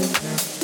Thank you.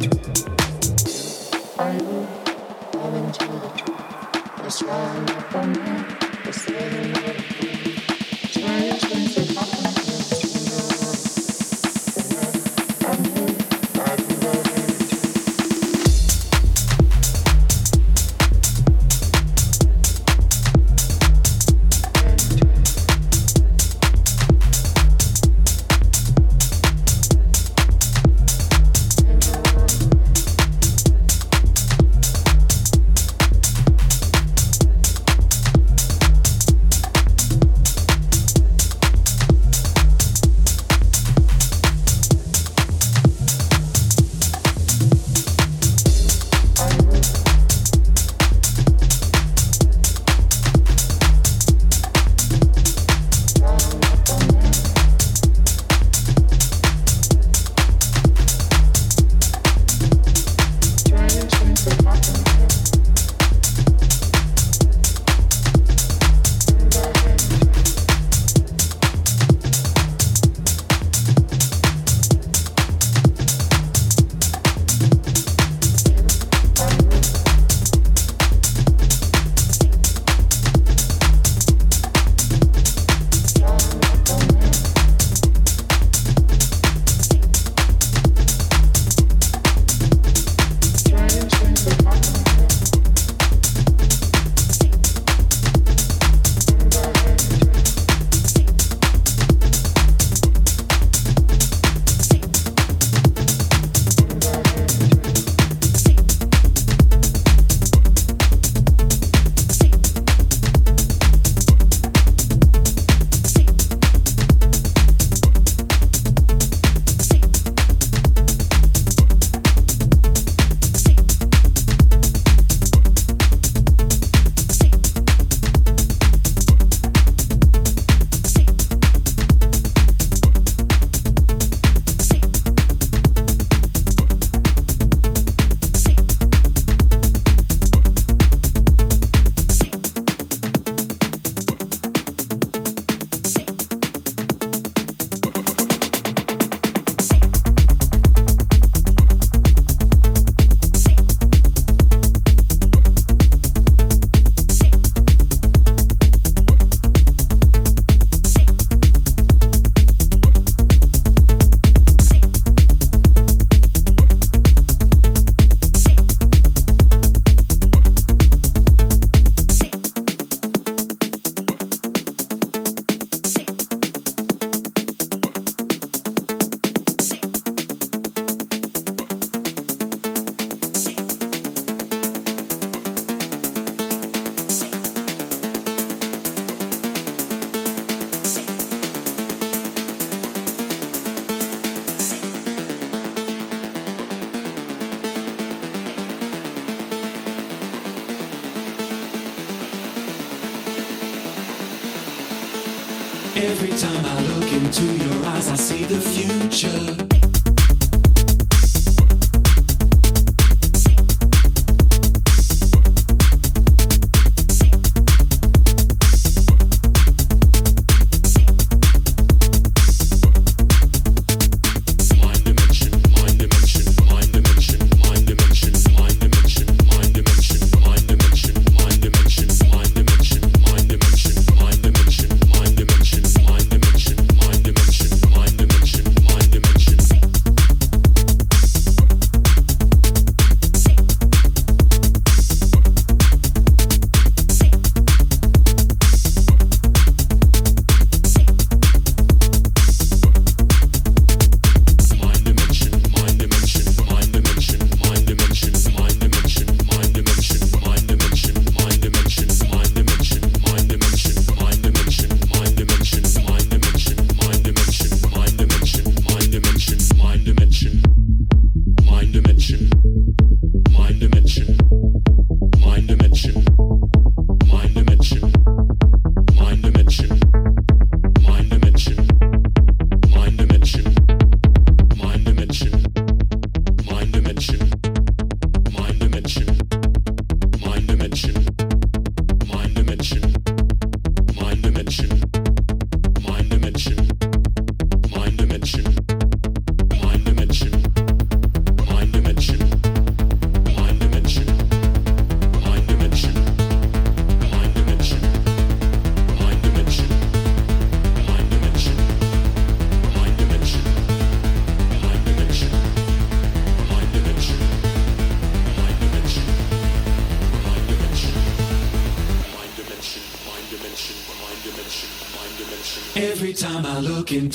Are you.